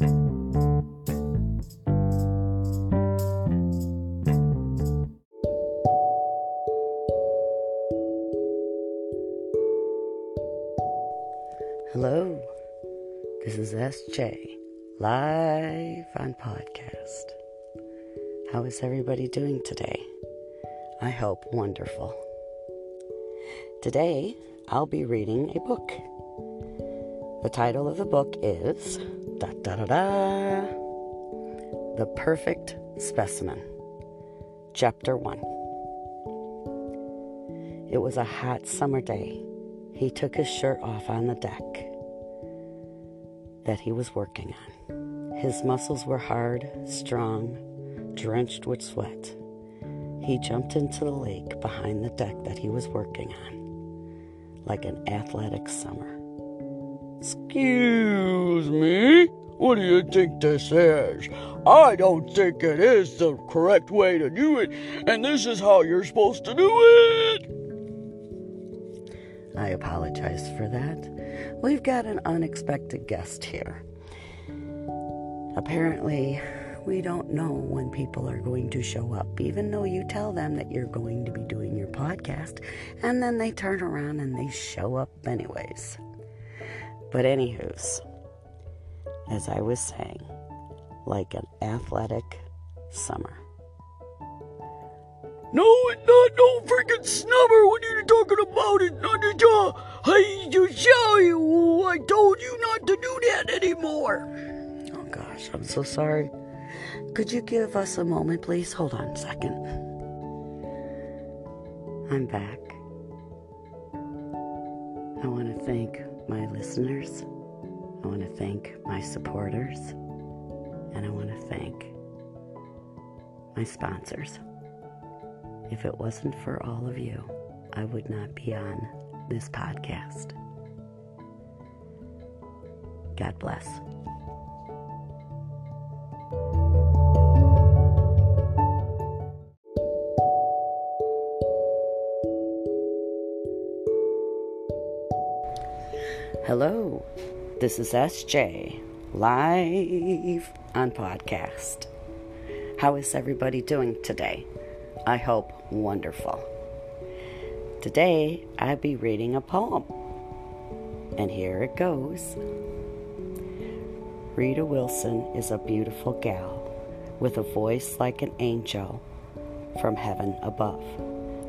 Hello, this is SJ, live on podcast. How is everybody doing today? I hope wonderful. Today, I'll be reading a book. The title of the book is da da da da The Perfect Specimen, Chapter 1. It was a hot summer day. He took his shirt off on the deck that he was working on. His muscles were hard, strong, drenched with sweat. He jumped into the lake behind the deck that he was working on, like an athletic summer. Excuse me? What do you think this is? I don't think it is the correct way to do it, and this is how you're supposed to do it. I apologize for that. We've got an unexpected guest here. Apparently, we don't know when people are going to show up, even though you tell them that you're going to be doing your podcast, and then they turn around and they show up anyways. But, anywho's, as I was saying, like an athletic summer. No, it's not no freaking snubber. What are you talking about? It's not a job. I just tell you, I told you not to do that anymore. Oh gosh, I'm so sorry. Could you give us a moment, please? Hold on a second. I'm back. I want to thank my listeners. I want to thank my supporters. And I want to thank my sponsors. If it wasn't for all of you, I would not be on this podcast. God bless. Hello, this is SJ, live on podcast. How is everybody doing today? I hope wonderful. Today I'll be reading a poem, and here it goes. Rita Wilson is a beautiful gal with a voice like an angel from heaven above.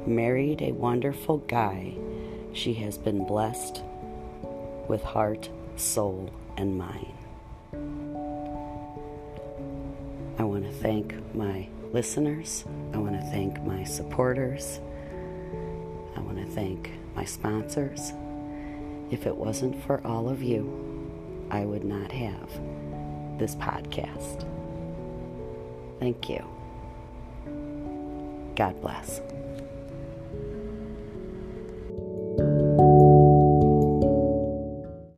Married a wonderful guy, she has been blessed with heart, soul, and mind. I want to thank my listeners. I want to thank my supporters. I want to thank my sponsors. If it wasn't for all of you, I would not have this podcast. Thank you. God bless.